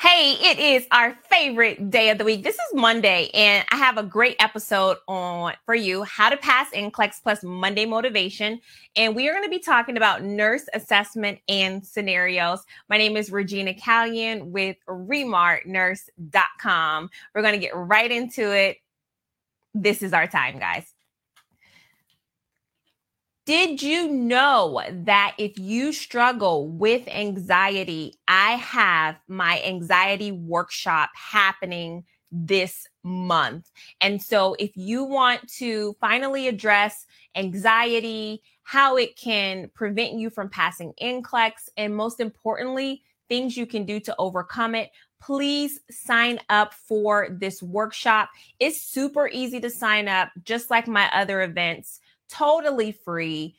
Hey, it is our favorite day of the week. This is Monday, and I have a great episode on for you how to pass NCLEX plus Monday motivation. And we are going to be talking about nurse assessment and scenarios. My name is Regina Callion with remarnurse.com. We're going to get right into it. This is our time, guys. Did you know that if you struggle with anxiety, I have my anxiety workshop happening this month. And so if you want to finally address anxiety, how it can prevent you from passing NCLEX, and most importantly, things you can do to overcome it, please sign up for this workshop. It's super easy to sign up, just like my other events totally free.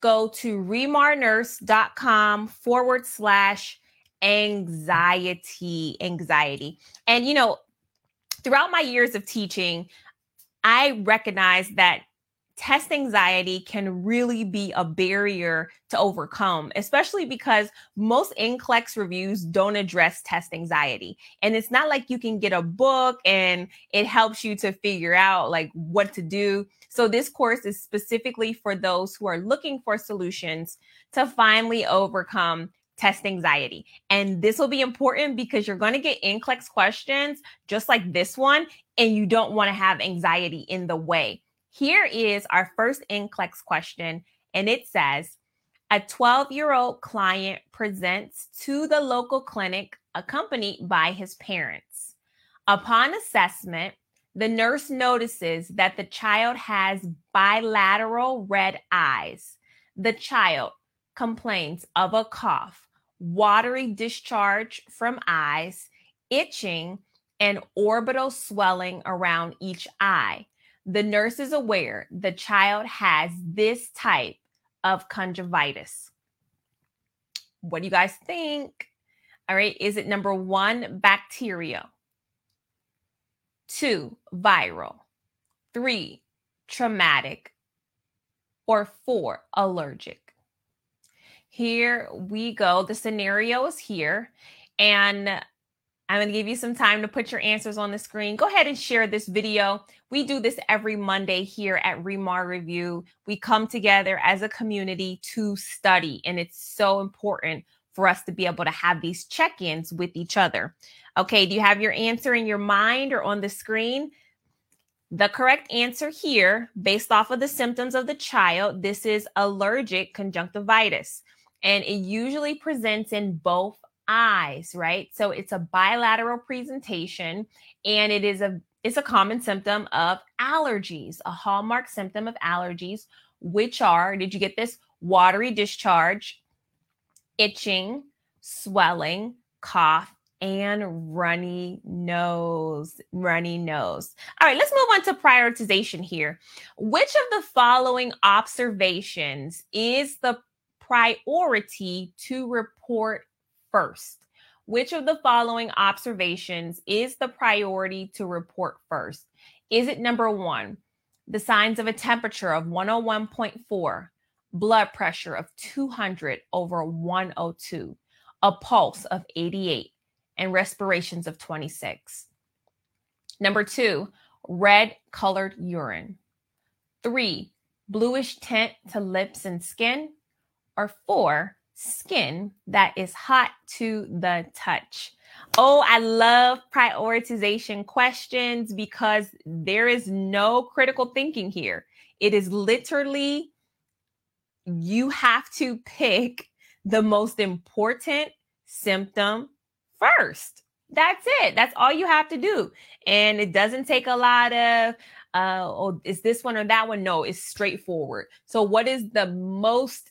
Go to remarnurse.com forward slash anxiety, anxiety. And, you know, throughout my years of teaching, I recognize that test anxiety can really be a barrier to overcome, especially because most NCLEX reviews don't address test anxiety. And it's not like you can get a book and it helps you to figure out like what to do. So this course is specifically for those who are looking for solutions to finally overcome test anxiety. And this will be important because you're going to get NCLEX questions just like this one, and you don't want to have anxiety in the way. Here is our first NCLEX question, and it says A 12 year old client presents to the local clinic accompanied by his parents. Upon assessment, the nurse notices that the child has bilateral red eyes. The child complains of a cough, watery discharge from eyes, itching, and orbital swelling around each eye. The nurse is aware the child has this type of conjunctivitis. What do you guys think? All right. Is it number one, bacterial? Two, viral. Three, traumatic. Or four, allergic. Here we go. The scenario is here. And I'm going to give you some time to put your answers on the screen. Go ahead and share this video. We do this every Monday here at Remar Review. We come together as a community to study, and it's so important for us to be able to have these check ins with each other. Okay, do you have your answer in your mind or on the screen? The correct answer here, based off of the symptoms of the child, this is allergic conjunctivitis. And it usually presents in both eyes, right? So it's a bilateral presentation and it is a it's a common symptom of allergies, a hallmark symptom of allergies, which are, did you get this? Watery discharge, itching, swelling, cough, and runny nose. Runny nose. All right, let's move on to prioritization here. Which of the following observations is the priority to report first? Which of the following observations is the priority to report first? Is it number one, the signs of a temperature of 101.4, blood pressure of 200 over 102, a pulse of 88, and respirations of 26? Number two, red colored urine. Three, bluish tint to lips and skin. Or four, skin that is hot to the touch. Oh, I love prioritization questions because there is no critical thinking here. It is literally you have to pick the most important symptom first. That's it. That's all you have to do. And it doesn't take a lot of uh oh, is this one or that one? No, it's straightforward. So what is the most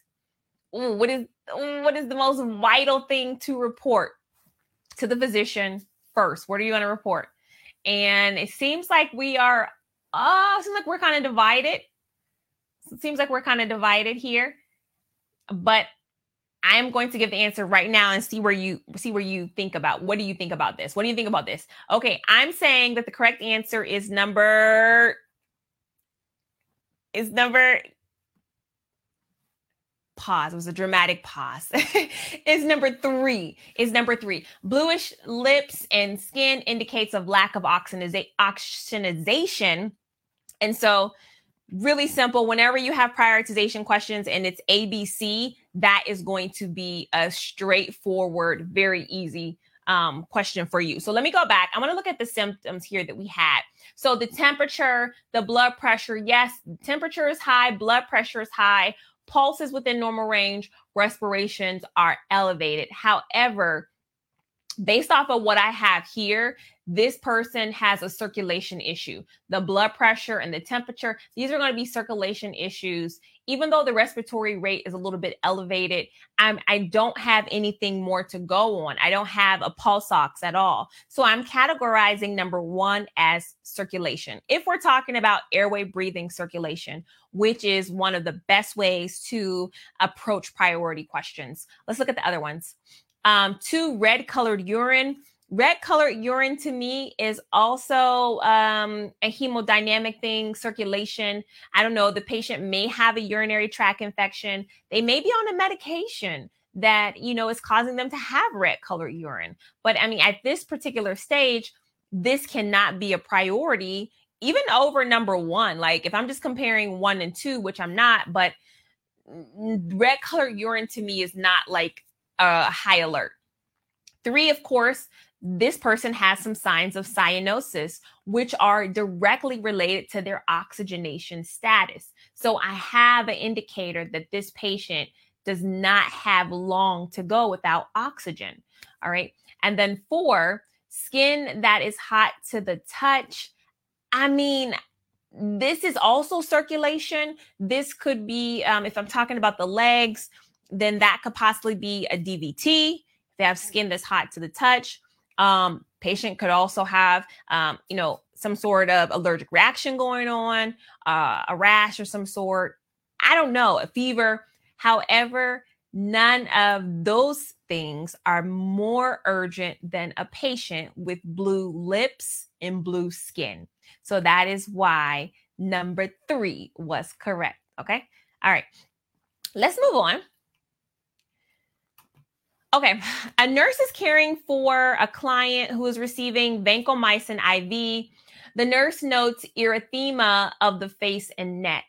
what is what is the most vital thing to report to the physician first? What are you going to report? And it seems like we are, oh, uh, seems like we're kind of divided. It seems like we're kind of divided here. But I am going to give the answer right now and see where you see where you think about. What do you think about this? What do you think about this? Okay, I'm saying that the correct answer is number is number pause. It was a dramatic pause. is number three. Is number three. Bluish lips and skin indicates of lack of oxygenization, And so, really simple. Whenever you have prioritization questions and it's ABC, that is going to be a straightforward, very easy um, question for you. So let me go back. I want to look at the symptoms here that we had. So the temperature, the blood pressure, yes, temperature is high, blood pressure is high, pulse is within normal range, respirations are elevated. However, based off of what I have here, this person has a circulation issue. The blood pressure and the temperature, these are going to be circulation issues. Even though the respiratory rate is a little bit elevated, I'm, I don't have anything more to go on. I don't have a pulse ox at all. So I'm categorizing number one as circulation. If we're talking about airway breathing circulation, which is one of the best ways to approach priority questions, let's look at the other ones. Um, two, red colored urine. Red colored urine to me is also um, a hemodynamic thing, circulation. I don't know. The patient may have a urinary tract infection. They may be on a medication that, you know, is causing them to have red colored urine. But I mean, at this particular stage, this cannot be a priority, even over number one. Like if I'm just comparing one and two, which I'm not, but red colored urine to me is not like a high alert. Three, of course, this person has some signs of cyanosis, which are directly related to their oxygenation status. So I have an indicator that this patient does not have long to go without oxygen. All right. And then four, skin that is hot to the touch. I mean, this is also circulation. This could be, um, if I'm talking about the legs, then that could possibly be a DVT. They have skin that's hot to the touch, um, patient could also have, um, you know, some sort of allergic reaction going on, uh, a rash or some sort. I don't know, a fever. However, none of those things are more urgent than a patient with blue lips and blue skin. So that is why number three was correct. Okay. All right. Let's move on. Okay, a nurse is caring for a client who is receiving vancomycin IV. The nurse notes erythema of the face and neck.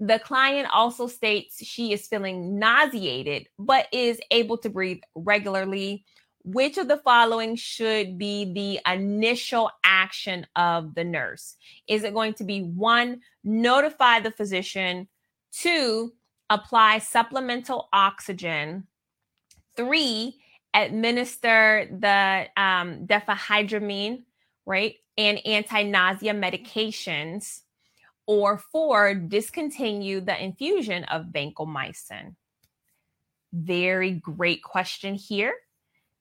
The client also states she is feeling nauseated, but is able to breathe regularly. Which of the following should be the initial action of the nurse? Is it going to be one, notify the physician, two, apply supplemental oxygen, Three, administer the um, diphenhydramine, right, and anti-nausea medications. Or four, discontinue the infusion of vancomycin. Very great question here.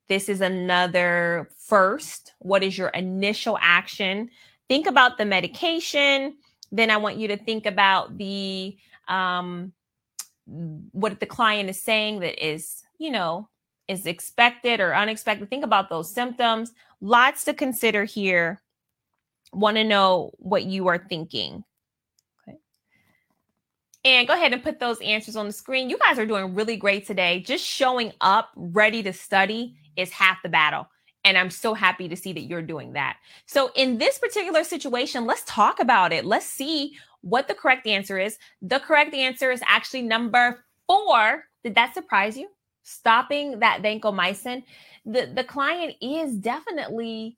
This is another first. What is your initial action? Think about the medication. Then I want you to think about the um, what the client is saying that is you know, is expected or unexpected. Think about those symptoms. Lots to consider here. Want to know what you are thinking. Okay. And go ahead and put those answers on the screen. You guys are doing really great today. Just showing up ready to study is half the battle. And I'm so happy to see that you're doing that. So, in this particular situation, let's talk about it. Let's see what the correct answer is. The correct answer is actually number four. Did that surprise you? Stopping that vancomycin, the, the client is definitely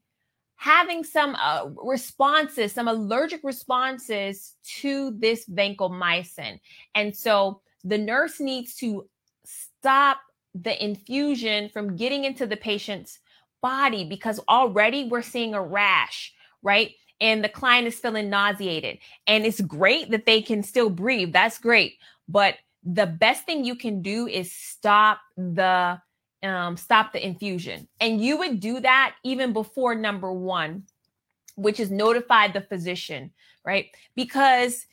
having some uh, responses, some allergic responses to this vancomycin. And so the nurse needs to stop the infusion from getting into the patient's body because already we're seeing a rash, right? And the client is feeling nauseated. And it's great that they can still breathe. That's great. But the best thing you can do is stop the um, stop the infusion. And you would do that even before number one, which is notify the physician, right? Because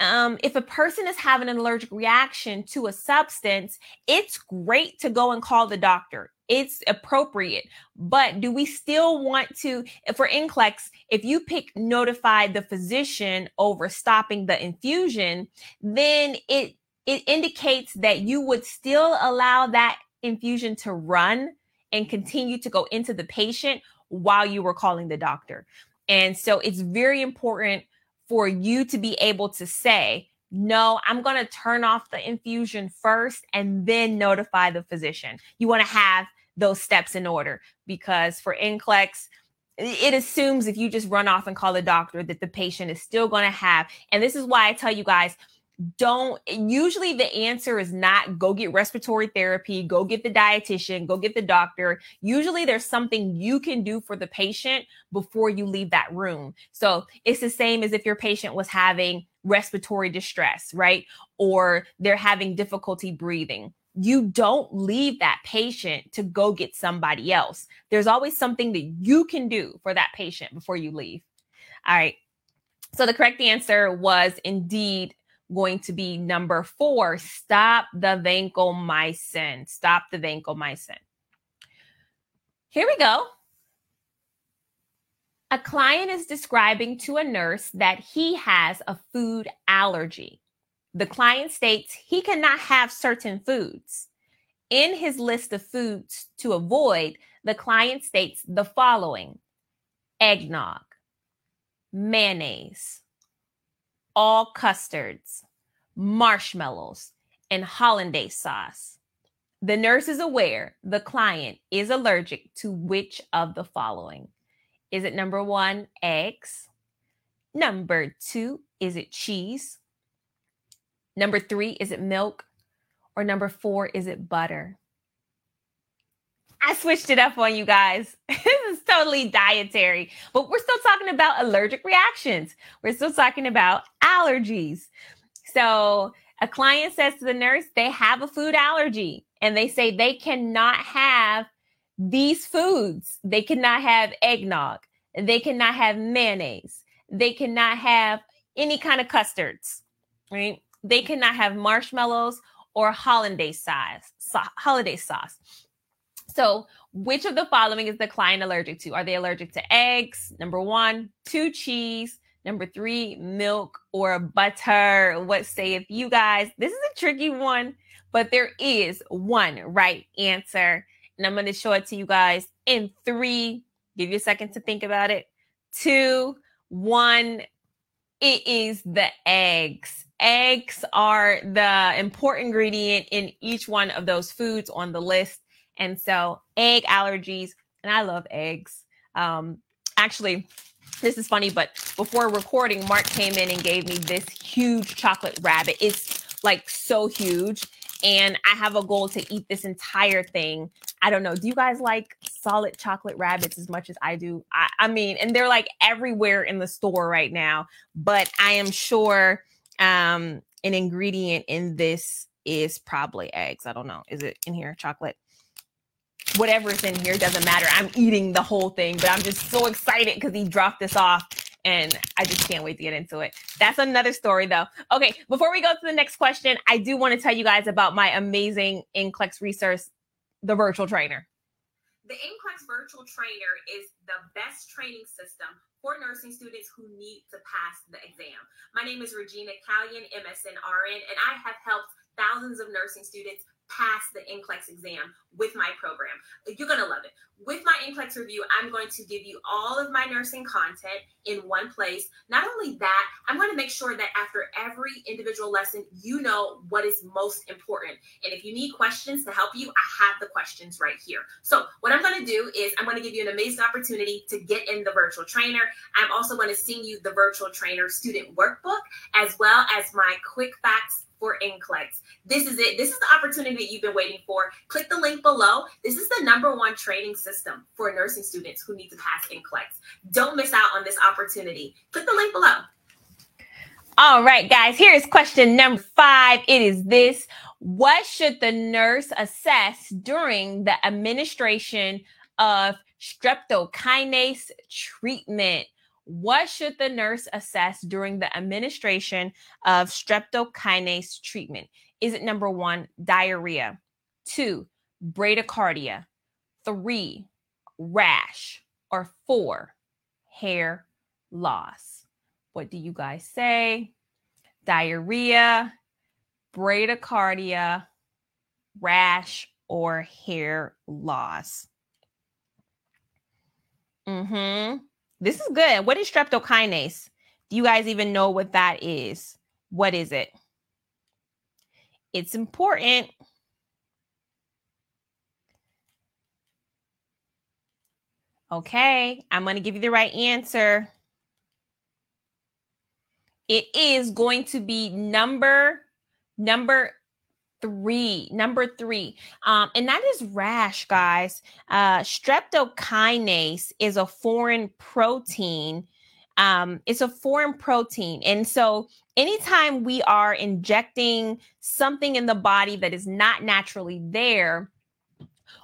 um, if a person is having an allergic reaction to a substance, it's great to go and call the doctor. It's appropriate. But do we still want to, for NCLEX, if you pick notify the physician over stopping the infusion, then it it indicates that you would still allow that infusion to run and continue to go into the patient while you were calling the doctor. And so it's very important for you to be able to say, no, I'm going to turn off the infusion first and then notify the physician. You want to have those steps in order because for NCLEX, it assumes if you just run off and call the doctor that the patient is still going to have. And this is why I tell you guys don't usually the answer is not go get respiratory therapy, go get the dietitian, go get the doctor. Usually there's something you can do for the patient before you leave that room. So it's the same as if your patient was having respiratory distress, right? Or they're having difficulty breathing. You don't leave that patient to go get somebody else. There's always something that you can do for that patient before you leave. All right. So the correct answer was indeed going to be number four stop the vancomycin. Stop the vancomycin. Here we go. A client is describing to a nurse that he has a food allergy. The client states he cannot have certain foods. In his list of foods to avoid, the client states the following eggnog, mayonnaise, all custards, marshmallows, and hollandaise sauce. The nurse is aware the client is allergic to which of the following? Is it number one, eggs? Number two, is it cheese? Number three, is it milk? Or number four, is it butter? I switched it up on you guys. this is totally dietary, but we're still talking about allergic reactions. We're still talking about allergies. So a client says to the nurse, they have a food allergy and they say they cannot have these foods. They cannot have eggnog. They cannot have mayonnaise. They cannot have any kind of custards, right? They cannot have marshmallows or hollandaise sauce. So, hollandaise sauce. So, which of the following is the client allergic to? Are they allergic to eggs? Number one, to cheese. Number three, milk or butter. What say if you guys? This is a tricky one, but there is one right answer. And I'm going to show it to you guys in three. Give you a second to think about it. Two, one. It is the eggs. Eggs are the important ingredient in each one of those foods on the list. And so, egg allergies, and I love eggs. Um, actually, this is funny, but before recording, Mark came in and gave me this huge chocolate rabbit. It's like so huge. And I have a goal to eat this entire thing. I don't know. Do you guys like solid chocolate rabbits as much as I do? I, I mean, and they're like everywhere in the store right now. But I am sure um, an ingredient in this is probably eggs. I don't know. Is it in here? Chocolate? Whatever is in here doesn't matter. I'm eating the whole thing, but I'm just so excited because he dropped this off and I just can't wait to get into it. That's another story though. Okay, before we go to the next question, I do want to tell you guys about my amazing NCLEX resource, the virtual trainer. The NCLEX virtual trainer is the best training system for nursing students who need to pass the exam. My name is Regina Callion, MSN RN, and I have helped thousands of nursing students pass the NCLEX exam with my program. You're going to love it. With my NCLEX review, I'm going to give you all of my nursing content in one place. Not only that, I'm going to make sure that after every individual lesson, you know what is most important. And if you need questions to help you, I have the questions right here. So, what I'm going to do is I'm going to give you an amazing opportunity to get in the virtual trainer. I'm also going to send you the virtual trainer student workbook as well as my quick facts for NCLEX. This is it. This is the opportunity that you've been waiting for. Click the link below. This is the number one training system for nursing students who need to pass NCLEX. Don't miss out on this opportunity. Click the link below. All right, guys, here is question number five. It is this What should the nurse assess during the administration of streptokinase treatment? What should the nurse assess during the administration of streptokinase treatment? Is it number one, diarrhea? Two, bradycardia? Three, rash? Or four, hair loss? What do you guys say? Diarrhea, bradycardia, rash, or hair loss. Mm-hmm. This is good. What is streptokinase? Do you guys even know what that is? What is it? It's important. Okay, I'm going to give you the right answer. It is going to be number number three. Number three, um, and that is rash, guys. Uh, streptokinase is a foreign protein. Um, it's a foreign protein, and so anytime we are injecting something in the body that is not naturally there,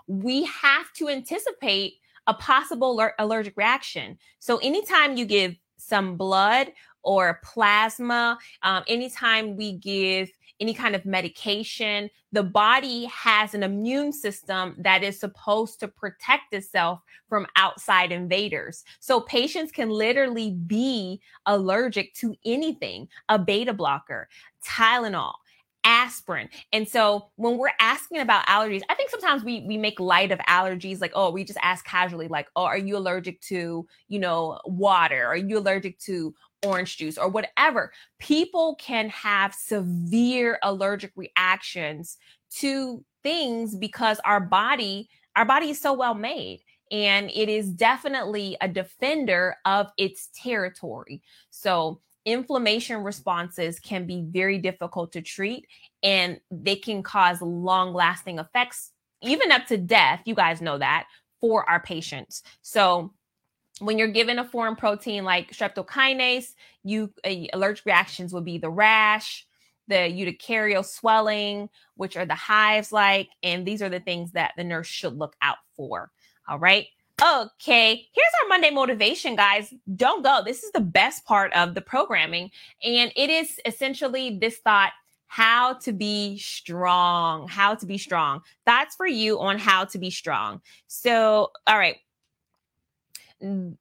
we have to anticipate a possible allergic reaction. So anytime you give some blood or plasma, um, anytime we give any kind of medication, the body has an immune system that is supposed to protect itself from outside invaders. So patients can literally be allergic to anything, a beta blocker, Tylenol, aspirin. And so when we're asking about allergies, I think sometimes we we make light of allergies like oh, we just ask casually like oh, are you allergic to, you know, water? Are you allergic to orange juice or whatever. People can have severe allergic reactions to things because our body our body is so well made and it is definitely a defender of its territory. So inflammation responses can be very difficult to treat and they can cause long lasting effects even up to death you guys know that for our patients so when you're given a foreign protein like streptokinase, you uh, allergic reactions would be the rash, the urticarial swelling, which are the hives like, and these are the things that the nurse should look out for. All right. Okay, here's our Monday motivation, guys. Don't go. This is the best part of the programming. And it is essentially this thought how to be strong, how to be strong. That's for you on how to be strong. So, all right, you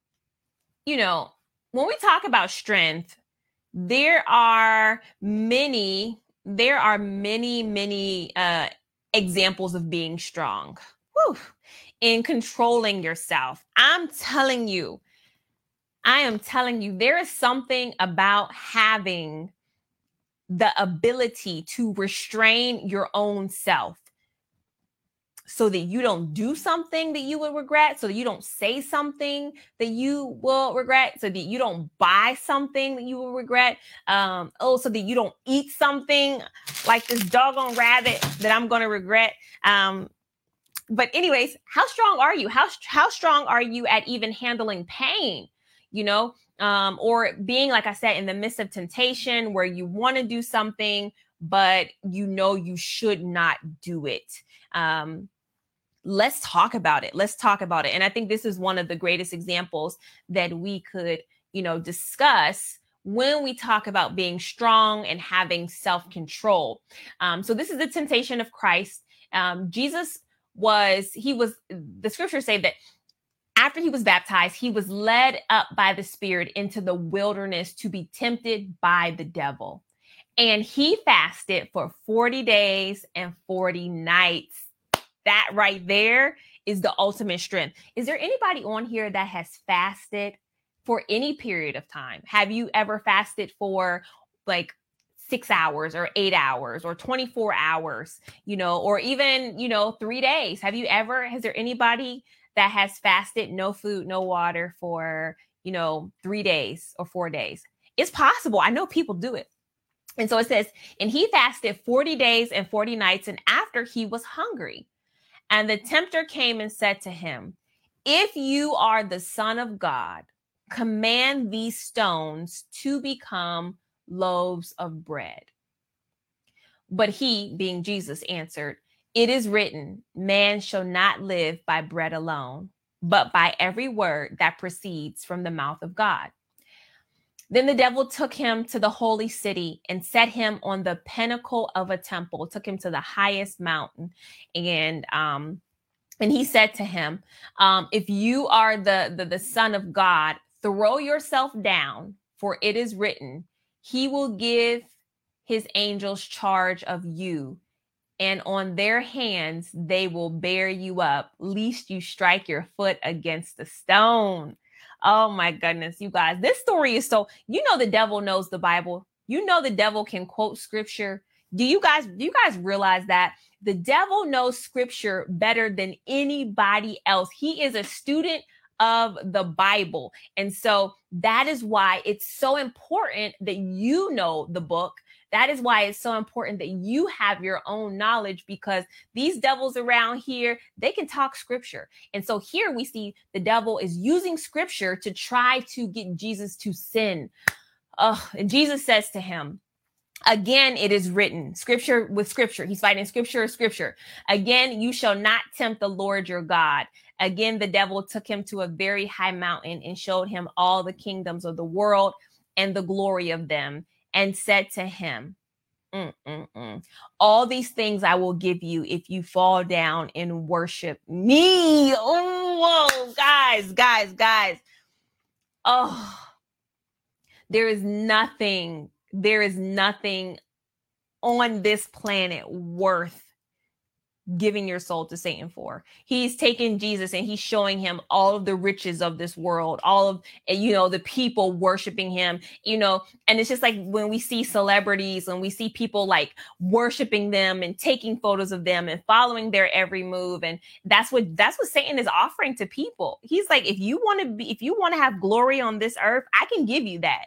know, when we talk about strength, there are many, there are many, many uh, examples of being strong. Whew, in controlling yourself. I'm telling you, I am telling you, there is something about having the ability to restrain your own self so that you don't do something that you will regret, so that you don't say something that you will regret, so that you don't buy something that you will regret, um, oh, so that you don't eat something like this doggone rabbit that I'm going to regret. Um, but anyways, how strong are you? How how strong are you at even handling pain? You know, um, or being like I said in the midst of temptation, where you want to do something but you know you should not do it. Um, let's talk about it. Let's talk about it. And I think this is one of the greatest examples that we could, you know, discuss when we talk about being strong and having self control. Um, so, this is the temptation of Christ. Um, Jesus was, he was, the scriptures say that after he was baptized, he was led up by the Spirit into the wilderness to be tempted by the devil. And he fasted for 40 days and 40 nights that right there is the ultimate strength. Is there anybody on here that has fasted for any period of time? Have you ever fasted for like six hours or eight hours or 24 hours, you know, or even, you know, three days? Have you ever, has there anybody that has fasted no food, no water for, you know, three days or four days? It's possible. I know people do it. And so it says, and he fasted 40 days and 40 nights, and after he was hungry. And the tempter came and said to him, If you are the Son of God, command these stones to become loaves of bread. But he, being Jesus, answered, It is written, Man shall not live by bread alone, but by every word that proceeds from the mouth of God. Then the devil took him to the holy city and set him on the pinnacle of a temple, took him to the highest mountain. And um, and he said to him, um, if you are the, the the son of God, throw yourself down, for it is written, he will give his angels charge of you, and on their hands they will bear you up, lest you strike your foot against a stone. Oh my goodness, you guys. This story is so, you know, the devil knows the Bible. You know, the devil can quote scripture. Do you guys, do you guys realize that? The devil knows scripture better than anybody else. He is a student of the Bible. And so that is why it's so important that you know the book. That is why it's so important that you have your own knowledge because these devils around here, they can talk scripture. And so here we see the devil is using scripture to try to get Jesus to sin. And Jesus says to him, Again, it is written, scripture with scripture. He's fighting scripture or scripture. Again, you shall not tempt the Lord your God. Again, the devil took him to a very high mountain and showed him all the kingdoms of the world and the glory of them, and said to him, Mm-mm-mm. All these things I will give you if you fall down and worship me. Oh, guys, guys, guys. Oh, there is nothing there is nothing on this planet worth giving your soul to Satan for. He's taking Jesus and he's showing him all of the riches of this world, all of eh, you know the people worshiping him, you know, and it's just like when we see celebrities and we see people like worshiping them and taking photos of them and following their every move and that's what that's what Satan is offering to people. He's like if you want to be if you want to have glory on this earth, I can give you that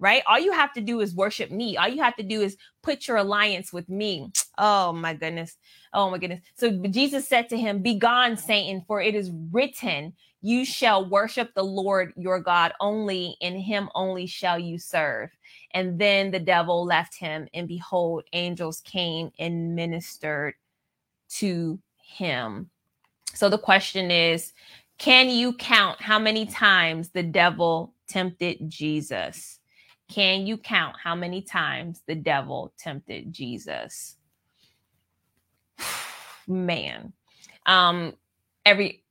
right? All you have to do is worship me. All you have to do is put your alliance with me. Oh my goodness. Oh my goodness. So Jesus said to him, Begone, Satan, for it is written, You shall worship the Lord your God only, and him only shall you serve. And then the devil left him, and behold, angels came and ministered to him. So the question is, can you count how many times the devil tempted Jesus? Can you count how many times the devil tempted Jesus? Man. Um every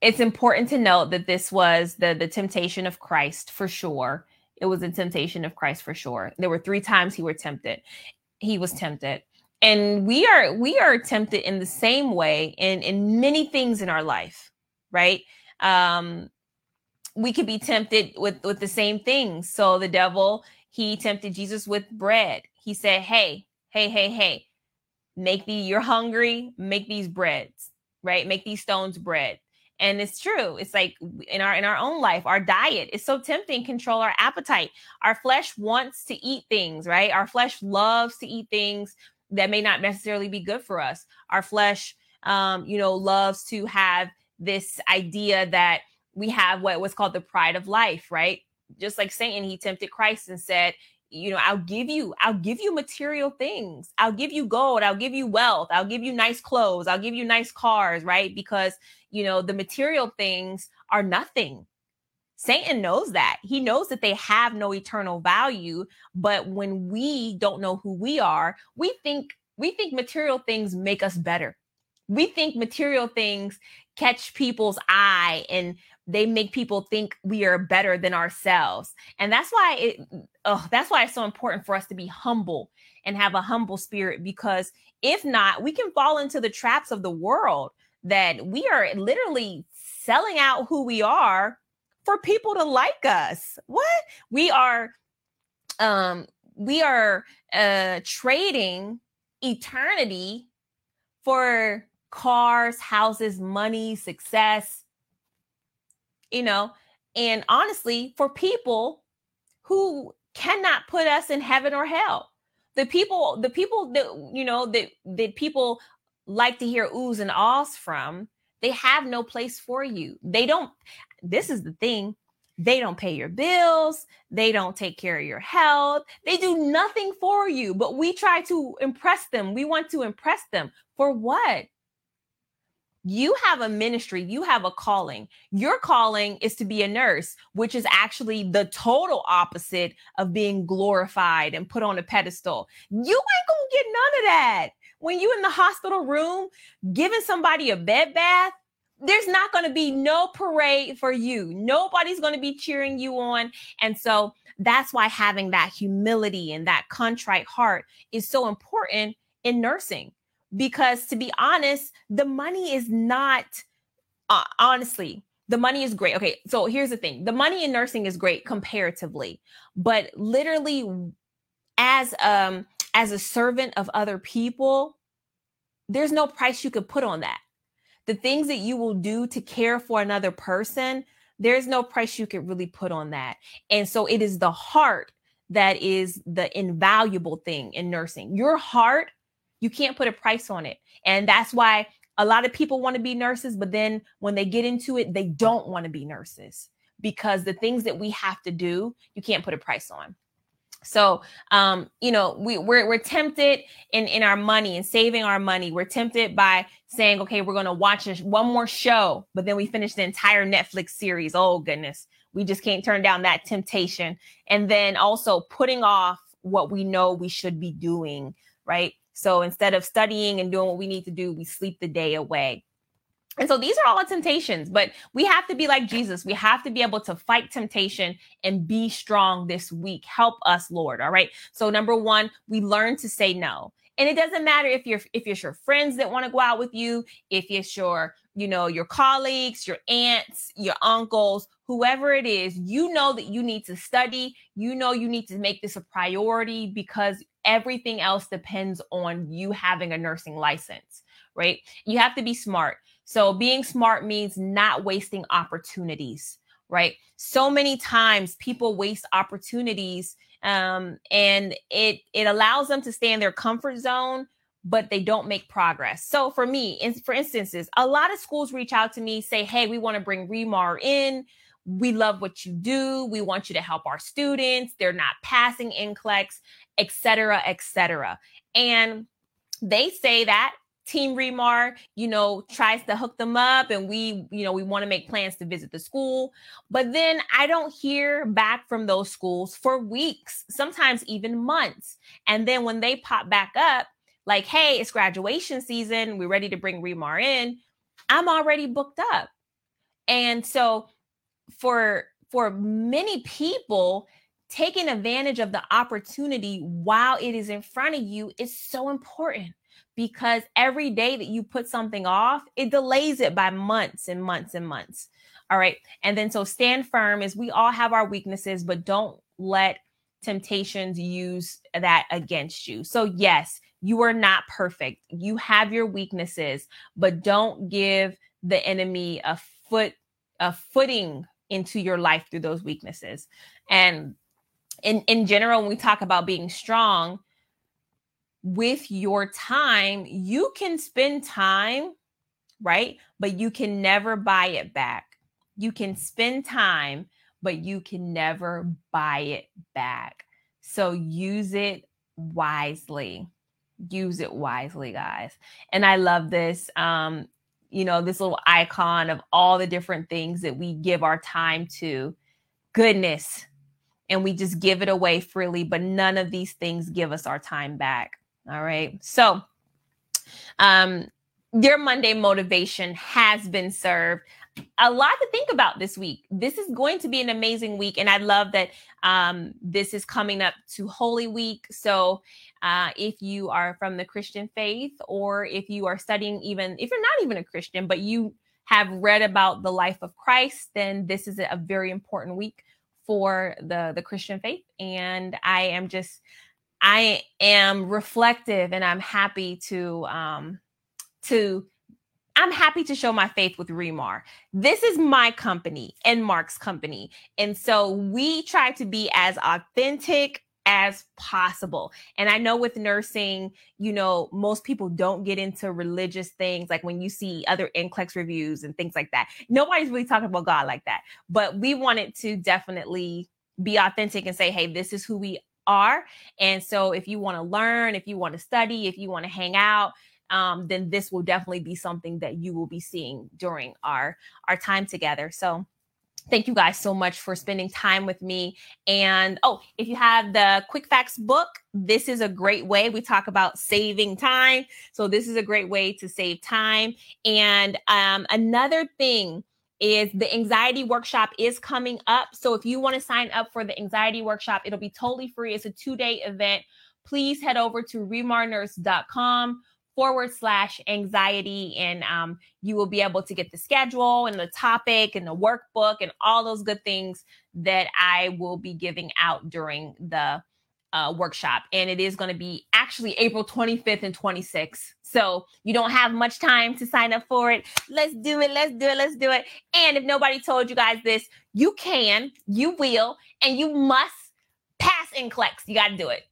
it's important to note that this was the the temptation of Christ for sure. It was a temptation of Christ for sure. There were 3 times he were tempted. He was tempted. And we are we are tempted in the same way in in many things in our life, right? Um we could be tempted with with the same things. So the devil, he tempted Jesus with bread. He said, "Hey, hey, hey, hey, make the you're hungry, make these breads, right? Make these stones bread." And it's true. It's like in our in our own life, our diet is so tempting, control our appetite. Our flesh wants to eat things, right? Our flesh loves to eat things that may not necessarily be good for us. Our flesh um, you know, loves to have this idea that we have what was called the pride of life, right? Just like Satan, he tempted Christ and said, you know, I'll give you, I'll give you material things. I'll give you gold. I'll give you wealth. I'll give you nice clothes. I'll give you nice cars, right? Because, you know, the material things are nothing. Satan knows that. He knows that they have no eternal value. But when we don't know who we are, we think we think material things make us better. We think material things catch people's eye and they make people think we are better than ourselves. And that's why it oh that's why it's so important for us to be humble and have a humble spirit because if not we can fall into the traps of the world that we are literally selling out who we are for people to like us. What? We are um we are uh trading eternity for cars houses money success you know, and honestly, for people who cannot put us in heaven or hell. The people, the people that you know that that people like to hear oohs and ahs from, they have no place for you. They don't. This is the thing. They don't pay your bills. They don't take care of your health. They do nothing for you, but we try to impress them. We want to impress them. For what? You have a ministry, you have a calling. Your calling is to be a nurse, which is actually the total opposite of being glorified and put on a pedestal. You ain't gonna get none of that. When you in the hospital room giving somebody a bed bath, there's not to be no parade for you. Nobody's to be cheering you on. And so that's why having that humility and that contrite heart is so important in nursing. Because to be honest, the money is not, uh, honestly, the money is great. Okay, so here's the thing the money in nursing is great comparatively, but literally, as um as a servant of other people, there's no price you could put on that. The things that you will do to care for another person, there's no price you could really put on that. And so it is the heart that is the invaluable thing in nursing. Your heart, you can't put a price on it. And that's why a lot of people want to be nurses, but then when they get into it, they don't want to be nurses because the things that we have to do, you can't put a price on. So, um, you know, we, we're, we're tempted in, in our money and saving our money. We're tempted by saying, okay, we're going to watch one more show, but then we finish the entire Netflix series. Oh, goodness. We just can't turn down that temptation. And then also putting off what we know we should be doing, right? So instead of studying and doing what we need to do, we sleep the day away. And so these are all temptations, but we have to be like Jesus. We have to be able to fight temptation and be strong this week. Help us, Lord. All right. So number one, we learn to say no. And it doesn't matter if you're if it's your friends that want to go out with you, if it's your, you know, your colleagues, your aunts, your uncles, whoever it is, you know that you need to study. You know you need to make this a priority because everything else depends on you having a nursing license, right? You have to be smart. So being smart means not wasting opportunities, right? So many times people waste opportunities um, and it it allows them to stay in their comfort zone but they don't make progress. So for me, in, for instances, a lot of schools reach out to me, say, "Hey, we want to bring Remar in. We love what you do. We want you to help our students. They're not passing NCLEX, etc., etc." And they say that Team Remar, you know, tries to hook them up and we, you know, we want to make plans to visit the school. But then I don't hear back from those schools for weeks, sometimes even months. And then when they pop back up, like, hey, it's graduation season, we're ready to bring Remar in, I'm already booked up. And so for for many people, taking advantage of the opportunity while it is in front of you is so important because every day that you put something off, it delays it by months and months and months. All right. And then so stand firm is we all have our weaknesses, but don't let temptations use that against you. So, yes, you are not perfect. You have your weaknesses, but don't give the enemy a foot, a footing into your life through those weaknesses. And in, in general, when we talk about being strong, with your time, you can spend time, right? But you can never buy it back. You can spend time, but you can never buy it back. So use it wisely. Use it wisely, guys. And I love this. Um, you know, this little icon of all the different things that we give our time to. Goodness. And we just give it away freely, but none of these things give us our time back. All right. So, um, your Monday motivation has been served. A lot to think about this week. This is going to be an amazing week, and I love that um, this is coming up to Holy Week. So, uh, if you are from the Christian faith, or if you are studying, even if you're not even a Christian, but you have read about the life of Christ, then this is a very important week for the the Christian faith. And I am just I am reflective and I'm happy to um to I'm happy to show my faith with Remar. This is my company and Mark's company. And so we try to be as authentic as possible. And I know with nursing, you know, most people don't get into religious things like when you see other NCLEX reviews and things like that. Nobody's really talking about God like that. But we wanted to definitely be authentic and say, hey, this is who we are. And so if you want to learn, if you want to study, if you want to hang out, um, then this will definitely be something that you will be seeing during our our time together. So thank you guys so much for spending time with me. And oh, if you have the Quick Facts book, this is a great way. We talk about saving time. So, this is a great way to save time. And um, another thing is the anxiety workshop is coming up. So, if you want to sign up for the anxiety workshop, it'll be totally free. It's a two day event. Please head over to remarnurse.com forward slash anxiety and um, you will be able to get the schedule and the topic and the workbook and all those good things that i will be giving out during the uh, workshop. And it is going to be actually april 25th and 26th so you don't have much time to sign up for it. Let's do it let's do it let's do it. And if nobody told you guys this you can you will and you must pass NCLEX. You got to do it